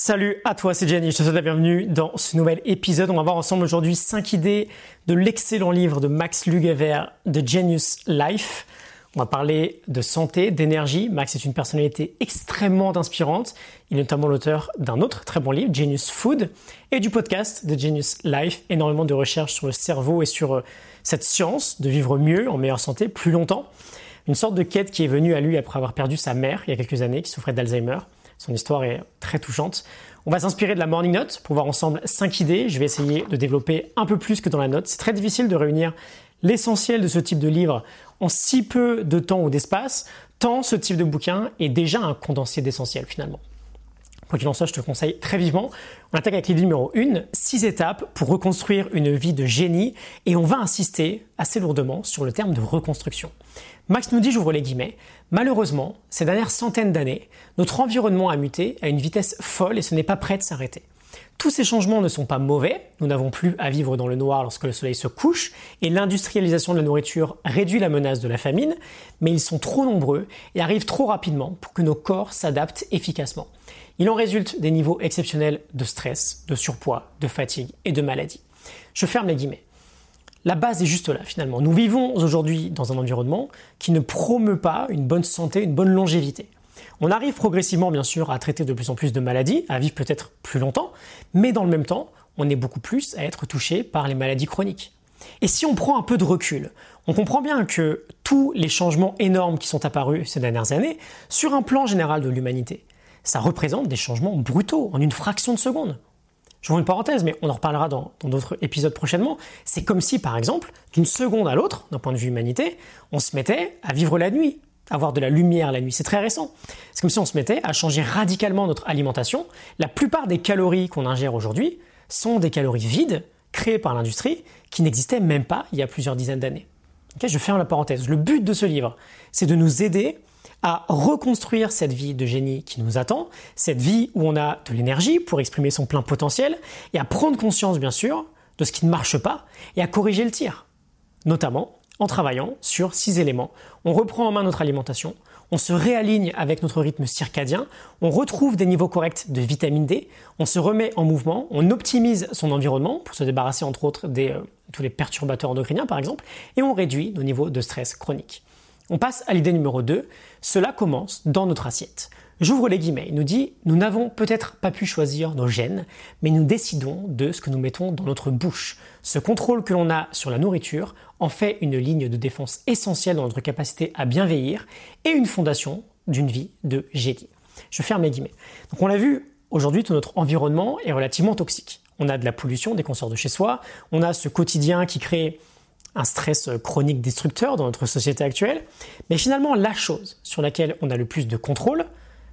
Salut à toi, c'est Jenny, je te souhaite la bienvenue dans ce nouvel épisode. On va voir ensemble aujourd'hui 5 idées de l'excellent livre de Max Lugavere, The Genius Life. On va parler de santé, d'énergie. Max est une personnalité extrêmement inspirante. Il est notamment l'auteur d'un autre très bon livre, Genius Food, et du podcast The Genius Life. Énormément de recherches sur le cerveau et sur euh, cette science de vivre mieux, en meilleure santé, plus longtemps. Une sorte de quête qui est venue à lui après avoir perdu sa mère il y a quelques années, qui souffrait d'Alzheimer. Son histoire est très touchante. On va s'inspirer de la Morning Note pour voir ensemble 5 idées. Je vais essayer de développer un peu plus que dans la note. C'est très difficile de réunir l'essentiel de ce type de livre en si peu de temps ou d'espace, tant ce type de bouquin est déjà un condensé d'essentiel finalement. Quoi qu'il en soit, je te conseille très vivement. On attaque avec l'idée numéro 1, 6 étapes pour reconstruire une vie de génie et on va insister assez lourdement sur le terme de reconstruction. Max nous dit, j'ouvre les guillemets, malheureusement, ces dernières centaines d'années, notre environnement a muté à une vitesse folle et ce n'est pas prêt de s'arrêter. Tous ces changements ne sont pas mauvais, nous n'avons plus à vivre dans le noir lorsque le soleil se couche, et l'industrialisation de la nourriture réduit la menace de la famine, mais ils sont trop nombreux et arrivent trop rapidement pour que nos corps s'adaptent efficacement. Il en résulte des niveaux exceptionnels de stress, de surpoids, de fatigue et de maladie. Je ferme les guillemets. La base est juste là finalement. Nous vivons aujourd'hui dans un environnement qui ne promeut pas une bonne santé, une bonne longévité. On arrive progressivement bien sûr à traiter de plus en plus de maladies, à vivre peut-être plus longtemps, mais dans le même temps, on est beaucoup plus à être touché par les maladies chroniques. Et si on prend un peu de recul, on comprend bien que tous les changements énormes qui sont apparus ces dernières années, sur un plan général de l'humanité, ça représente des changements brutaux en une fraction de seconde. Je vous une parenthèse, mais on en reparlera dans d'autres épisodes prochainement. C'est comme si, par exemple, d'une seconde à l'autre, d'un point de vue humanité, on se mettait à vivre la nuit, avoir de la lumière la nuit. C'est très récent. C'est comme si on se mettait à changer radicalement notre alimentation. La plupart des calories qu'on ingère aujourd'hui sont des calories vides, créées par l'industrie, qui n'existaient même pas il y a plusieurs dizaines d'années. je ferme la parenthèse. Le but de ce livre, c'est de nous aider à reconstruire cette vie de génie qui nous attend, cette vie où on a de l'énergie pour exprimer son plein potentiel, et à prendre conscience bien sûr de ce qui ne marche pas, et à corriger le tir. Notamment en travaillant sur six éléments. On reprend en main notre alimentation, on se réaligne avec notre rythme circadien, on retrouve des niveaux corrects de vitamine D, on se remet en mouvement, on optimise son environnement pour se débarrasser entre autres de euh, tous les perturbateurs endocriniens par exemple, et on réduit nos niveaux de stress chronique. On passe à l'idée numéro 2. Cela commence dans notre assiette. J'ouvre les guillemets. Il nous dit Nous n'avons peut-être pas pu choisir nos gènes, mais nous décidons de ce que nous mettons dans notre bouche. Ce contrôle que l'on a sur la nourriture en fait une ligne de défense essentielle dans notre capacité à bien vieillir et une fondation d'une vie de génie. Je ferme les guillemets. Donc on l'a vu, aujourd'hui tout notre environnement est relativement toxique. On a de la pollution des consorts de chez soi, on a ce quotidien qui crée un stress chronique destructeur dans notre société actuelle. Mais finalement, la chose sur laquelle on a le plus de contrôle,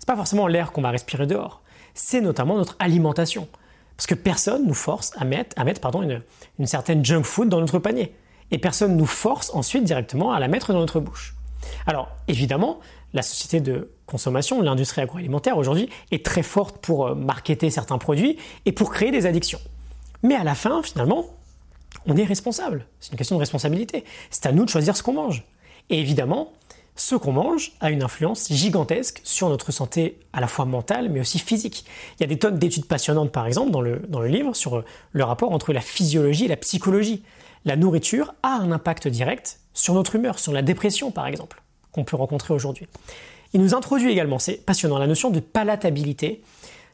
c'est pas forcément l'air qu'on va respirer dehors, c'est notamment notre alimentation. Parce que personne nous force à mettre, pardon, une, une certaine junk food dans notre panier. Et personne nous force ensuite directement à la mettre dans notre bouche. Alors, évidemment, la société de consommation, l'industrie agroalimentaire aujourd'hui, est très forte pour euh, marketer certains produits et pour créer des addictions. Mais à la fin, finalement, on est responsable. C'est une question de responsabilité. C'est à nous de choisir ce qu'on mange. Et évidemment, ce qu'on mange a une influence gigantesque sur notre santé à la fois mentale mais aussi physique. Il y a des tonnes d'études passionnantes par exemple dans le, dans le livre sur euh, le rapport entre la physiologie et la psychologie. La nourriture a un impact direct sur notre humeur, sur la dépression par exemple, qu'on peut rencontrer aujourd'hui. Il nous introduit également, c'est passionnant, la notion de palatabilité.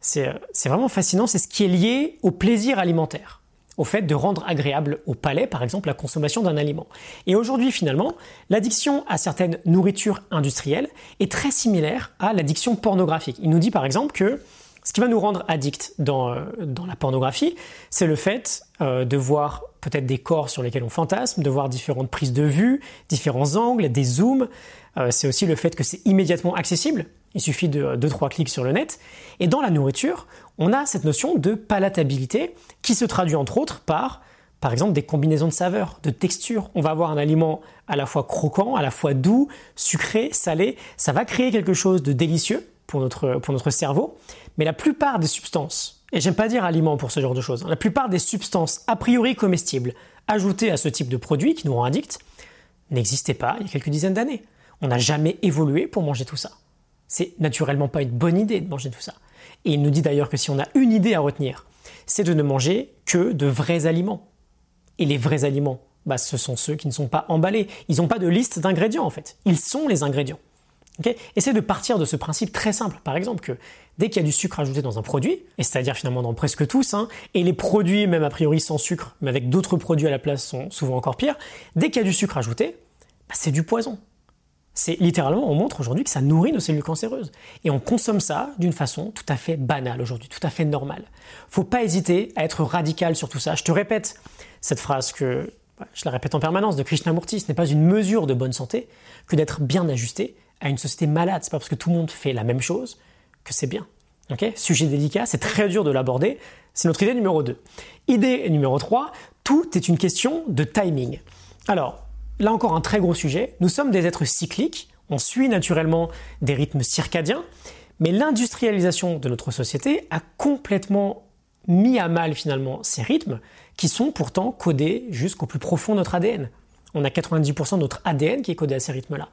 C'est euh, vraiment fascinant, c'est ce qui est lié au plaisir alimentaire au fait de rendre agréable au palais, par exemple, la consommation d'un aliment. Et aujourd'hui, finalement, l'addiction à certaines nourritures industrielles est très similaire à l'addiction pornographique. Il nous dit, par exemple, que ce qui va nous rendre addicts dans, euh, la pornographie, c'est le fait euh, de voir peut-être des corps sur lesquels on fantasme, de voir différentes prises de vue, différents angles, des zooms. Euh, c'est aussi le fait que c'est immédiatement accessible. Il suffit de 2-3 clics sur le net. Et dans la nourriture, on a cette notion de palatabilité qui se traduit entre autres par, par exemple, des combinaisons de saveurs, de textures. On va avoir un aliment à la fois croquant, à la fois doux, sucré, salé. Ça va créer quelque chose de délicieux pour notre, pour notre cerveau. Mais la plupart des substances, et j'aime pas dire aliments pour ce genre de choses, hein, la plupart des substances a priori comestibles ajoutées à ce type de produit qui nous rend addicts n'existaient pas il y a quelques dizaines d'années. On n'a jamais évolué pour manger tout ça. C'est naturellement pas une bonne idée de manger tout ça. Et il nous dit d'ailleurs que si on a une idée à retenir, c'est de ne manger que de vrais aliments. Et les vrais aliments, bah, ce sont ceux qui ne sont pas emballés. Ils n'ont pas de liste d'ingrédients en fait. Ils sont les ingrédients. Okay Essayez de partir de ce principe très simple. Par exemple, que dès qu'il y a du sucre ajouté dans un produit, et c'est-à-dire finalement dans presque tous, hein, et les produits même a priori sans sucre, mais avec d'autres produits à la place sont souvent encore pires, dès qu'il y a du sucre ajouté, bah, c'est du poison. C'est littéralement, on montre aujourd'hui que ça nourrit nos cellules cancéreuses. Et on consomme ça d'une façon tout à fait banale aujourd'hui, tout à fait normale. Faut pas hésiter à être radical sur tout ça. Je te répète cette phrase que je la répète en permanence de Krishnamurti, ce n'est pas une mesure de bonne santé que d'être bien ajusté à une société malade. C'est pas parce que tout le monde fait la même chose que c'est bien. Sujet délicat, c'est très dur de l'aborder. C'est notre idée numéro 2. Idée numéro 3, tout est une question de timing. Alors, là encore un très gros sujet. Nous sommes des êtres cycliques, on suit naturellement des rythmes circadiens, mais l'industrialisation de notre société a complètement mis à mal finalement ces rythmes qui sont pourtant codés jusqu'au plus profond de notre ADN. On a 90% de notre ADN qui est codé à ces rythmes-là.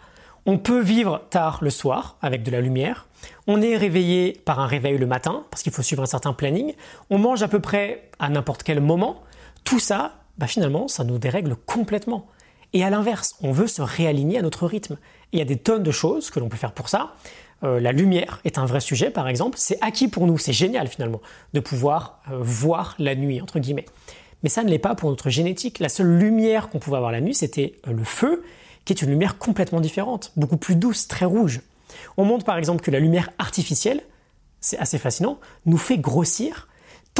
On peut vivre tard le soir avec de la lumière. On est réveillé par un réveil le matin parce qu'il faut suivre un certain planning. On mange à peu près à n'importe quel moment. Tout ça, bah finalement, ça nous dérègle complètement. Et à l'inverse, on veut se réaligner à notre rythme. il y a des tonnes de choses que l'on peut faire pour ça. Euh, la lumière est un vrai sujet, par exemple. C'est acquis pour nous, c'est génial finalement, de pouvoir euh, voir la nuit, entre guillemets. Mais ça ne l'est pas pour notre génétique. La seule lumière qu'on pouvait avoir la nuit, c'était euh, le feu, qui est une lumière complètement différente, beaucoup plus douce, très rouge. On montre par exemple que la lumière artificielle, c'est assez fascinant, nous fait grossir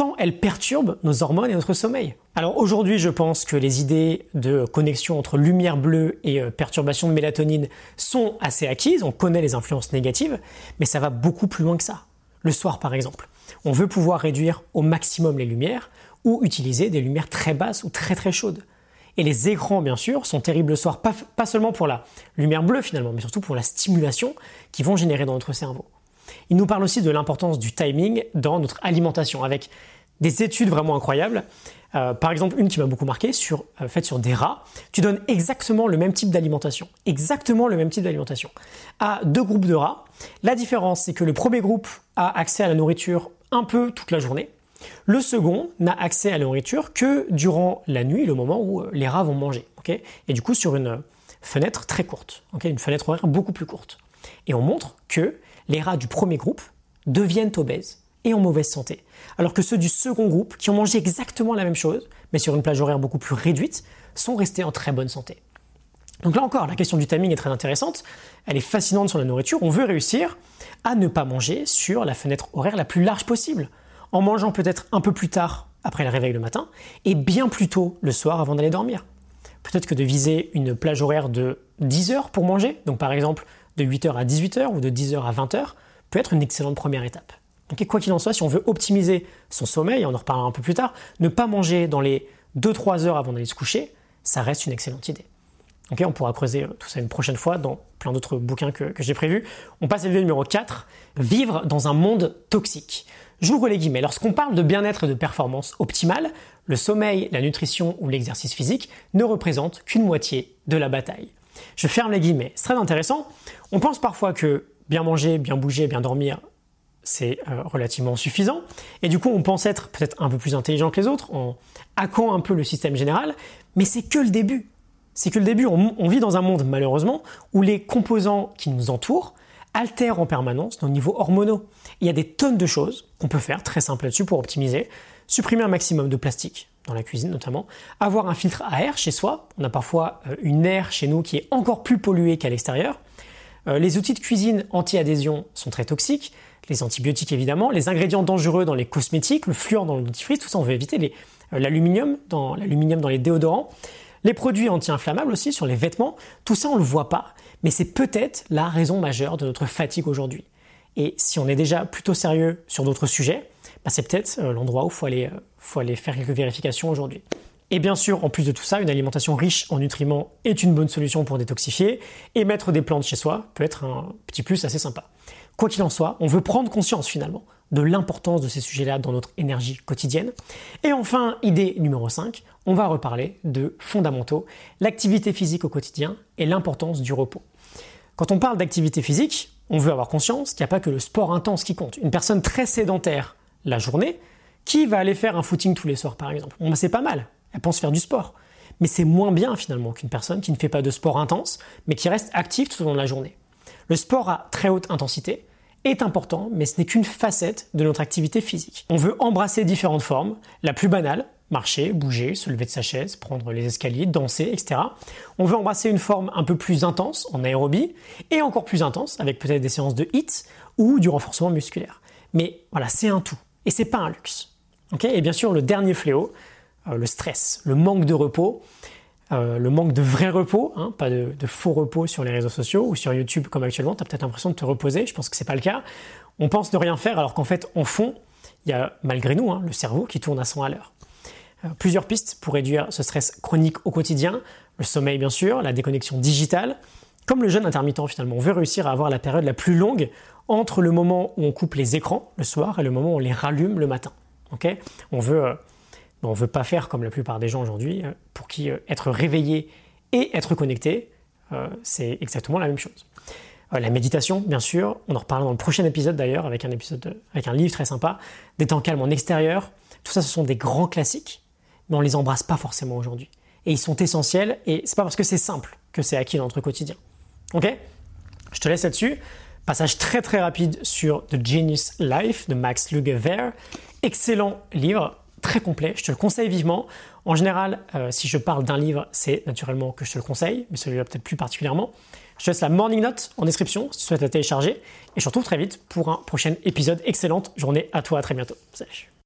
tant elle perturbe nos hormones et notre sommeil. Alors aujourd'hui, je pense que les idées de connexion entre lumière bleue et euh, perturbation de mélatonine sont assez acquises, on connaît les influences négatives, mais ça va beaucoup plus loin que ça. Le soir par exemple, on veut pouvoir réduire au maximum les lumières ou utiliser des lumières très basses ou très très chaudes. Et les écrans, bien sûr, sont terribles le soir, pas, pas seulement pour la lumière bleue finalement, mais surtout pour la stimulation qu'ils vont générer dans notre cerveau. Il nous parle aussi de l'importance du timing dans notre alimentation, avec des études vraiment incroyables. Euh, par exemple, une qui m'a beaucoup marqué, sur, euh, faite sur des rats. Tu donnes exactement le même type d'alimentation, exactement le même type d'alimentation, à deux groupes de rats. La différence, c'est que le premier groupe a accès à la nourriture un peu toute la journée. Le second n'a accès à la nourriture que durant la nuit, le moment où euh, les rats vont manger. et du coup, sur une fenêtre très courte, une fenêtre horaire beaucoup plus courte. Et on montre que les rats du premier groupe deviennent obèses et en mauvaise santé. Alors que ceux du second groupe, qui ont mangé exactement la même chose, mais sur une plage horaire beaucoup plus réduite, sont restés en très bonne santé. Donc là encore, la question du timing est très intéressante, elle est fascinante sur la nourriture, on veut réussir à ne pas manger sur la fenêtre horaire la plus large possible, en mangeant peut-être un peu plus tard après le réveil le matin, et bien plus tôt le soir avant d'aller dormir. Peut-être que de viser une plage horaire de 10 heures pour manger, donc par exemple de 8h à 18h ou de 10h à 20h, peut être une excellente première étape. Quoi qu'il en soit, si on veut optimiser son sommeil, on en reparlera un peu plus tard, ne pas manger dans les 2-3 heures avant d'aller se coucher, ça reste une excellente idée. on pourra creuser tout ça une prochaine fois dans plein d'autres bouquins que, j'ai prévus. On passe à l'idée numéro 4, vivre dans un monde toxique. J'ouvre les guillemets. Lorsqu'on parle de bien-être et de performance optimale, le sommeil, la nutrition ou l'exercice physique ne représentent qu'une moitié de la bataille. Je ferme les guillemets. C'est très intéressant. On pense parfois que bien manger, bien bouger, bien dormir, c'est euh, relativement suffisant. Et du coup, on pense être peut-être un peu plus intelligent que les autres en hackant un peu le système général, mais c'est que le début. C'est que le début. On, vit dans un monde, malheureusement, où les composants qui nous entourent altèrent en permanence nos niveaux hormonaux. il y a des tonnes de choses qu'on peut faire, très simples là-dessus, pour optimiser. Supprimer un maximum de plastique, la cuisine notamment, avoir un filtre à air chez soi. On a parfois euh, une air chez nous qui est encore plus polluée qu'à l'extérieur. Euh, les outils de cuisine anti-adhésion sont très toxiques, les antibiotiques évidemment, les ingrédients dangereux dans les cosmétiques, le fluor dans le dentifrice, tout ça on veut éviter, euh, l'aluminium dans, dans les déodorants, les produits anti-inflammables aussi sur les vêtements, tout ça on le voit pas, mais c'est peut-être la raison majeure de notre fatigue aujourd'hui. Et si on est déjà plutôt sérieux sur d'autres sujets, bah, c'est peut-être euh, l'endroit où il faut aller, faut aller faire quelques vérifications aujourd'hui. Et bien sûr, en plus de tout ça, une alimentation riche en nutriments est une bonne solution pour détoxifier, et mettre des plantes chez soi peut être un petit plus assez sympa. Quoi qu'il en soit, on veut prendre conscience finalement de l'importance de ces sujets-là dans notre énergie quotidienne. Et enfin, idée numéro 5, on va reparler de fondamentaux, l'activité physique au quotidien et l'importance du repos. Quand on parle d'activité physique, on veut avoir conscience qu'il n'y a pas que le sport intense qui compte. Une personne très sédentaire la journée, qui va aller faire un footing tous les soirs par exemple? Bah, C'est pas mal, elle pense faire du sport. Mais c'est moins bien finalement qu'une personne qui ne fait pas de sport intense, mais qui reste active tout au long de la journée. Le sport à très haute intensité est important, mais ce n'est qu'une facette de notre activité physique. On veut embrasser différentes formes. La plus banale, marcher, bouger, se lever de sa chaise, prendre les escaliers, danser, etc. On veut embrasser une forme un peu plus intense en aérobie et encore plus intense avec peut-être des séances de HIIT ou du renforcement musculaire. Mais voilà, c'est un tout et c'est pas un luxe. et bien sûr, le dernier fléau, euh, le stress, le manque de repos, euh, le manque de vrai repos, hein, pas de, faux repos sur les réseaux sociaux ou sur YouTube comme actuellement, tu as peut-être l'impression de te reposer, je pense que c'est pas le cas. On pense ne rien faire alors qu'en fait, en fond, il y a malgré nous hein, le cerveau qui tourne à 100 à l'heure. Euh, plusieurs pistes pour réduire ce stress chronique au quotidien, le sommeil bien sûr, la déconnexion digitale, comme le jeûne intermittent finalement. On veut réussir à avoir la période la plus longue entre le moment où on coupe les écrans le soir et le moment où on les rallume le matin. on veut euh, on veut pas faire comme la plupart des gens aujourd'hui, euh, pour qui être réveillé et être connecté, c'est exactement la même chose. la méditation, bien sûr, on en reparlera dans le prochain épisode d'ailleurs, avec un avec un livre très sympa, des temps calmes en extérieur. Tout ça, ce sont des grands classiques mais on les embrasse pas forcément aujourd'hui. Et ils sont essentiels, et c'est pas parce que c'est simple que c'est acquis dans notre quotidien. Ok? Je te laisse là-dessus. Passage très très rapide sur The Genius Life de Max Lugavere. Excellent livre, très complet, je te le conseille vivement. En général, euh, si je parle d'un livre, c'est naturellement que je te le conseille, mais celui-là peut-être plus particulièrement. Je te laisse la morning note en description si tu souhaites la télécharger. Et je te retrouve très vite pour un prochain épisode. Excellente journée à toi, à très bientôt. Salut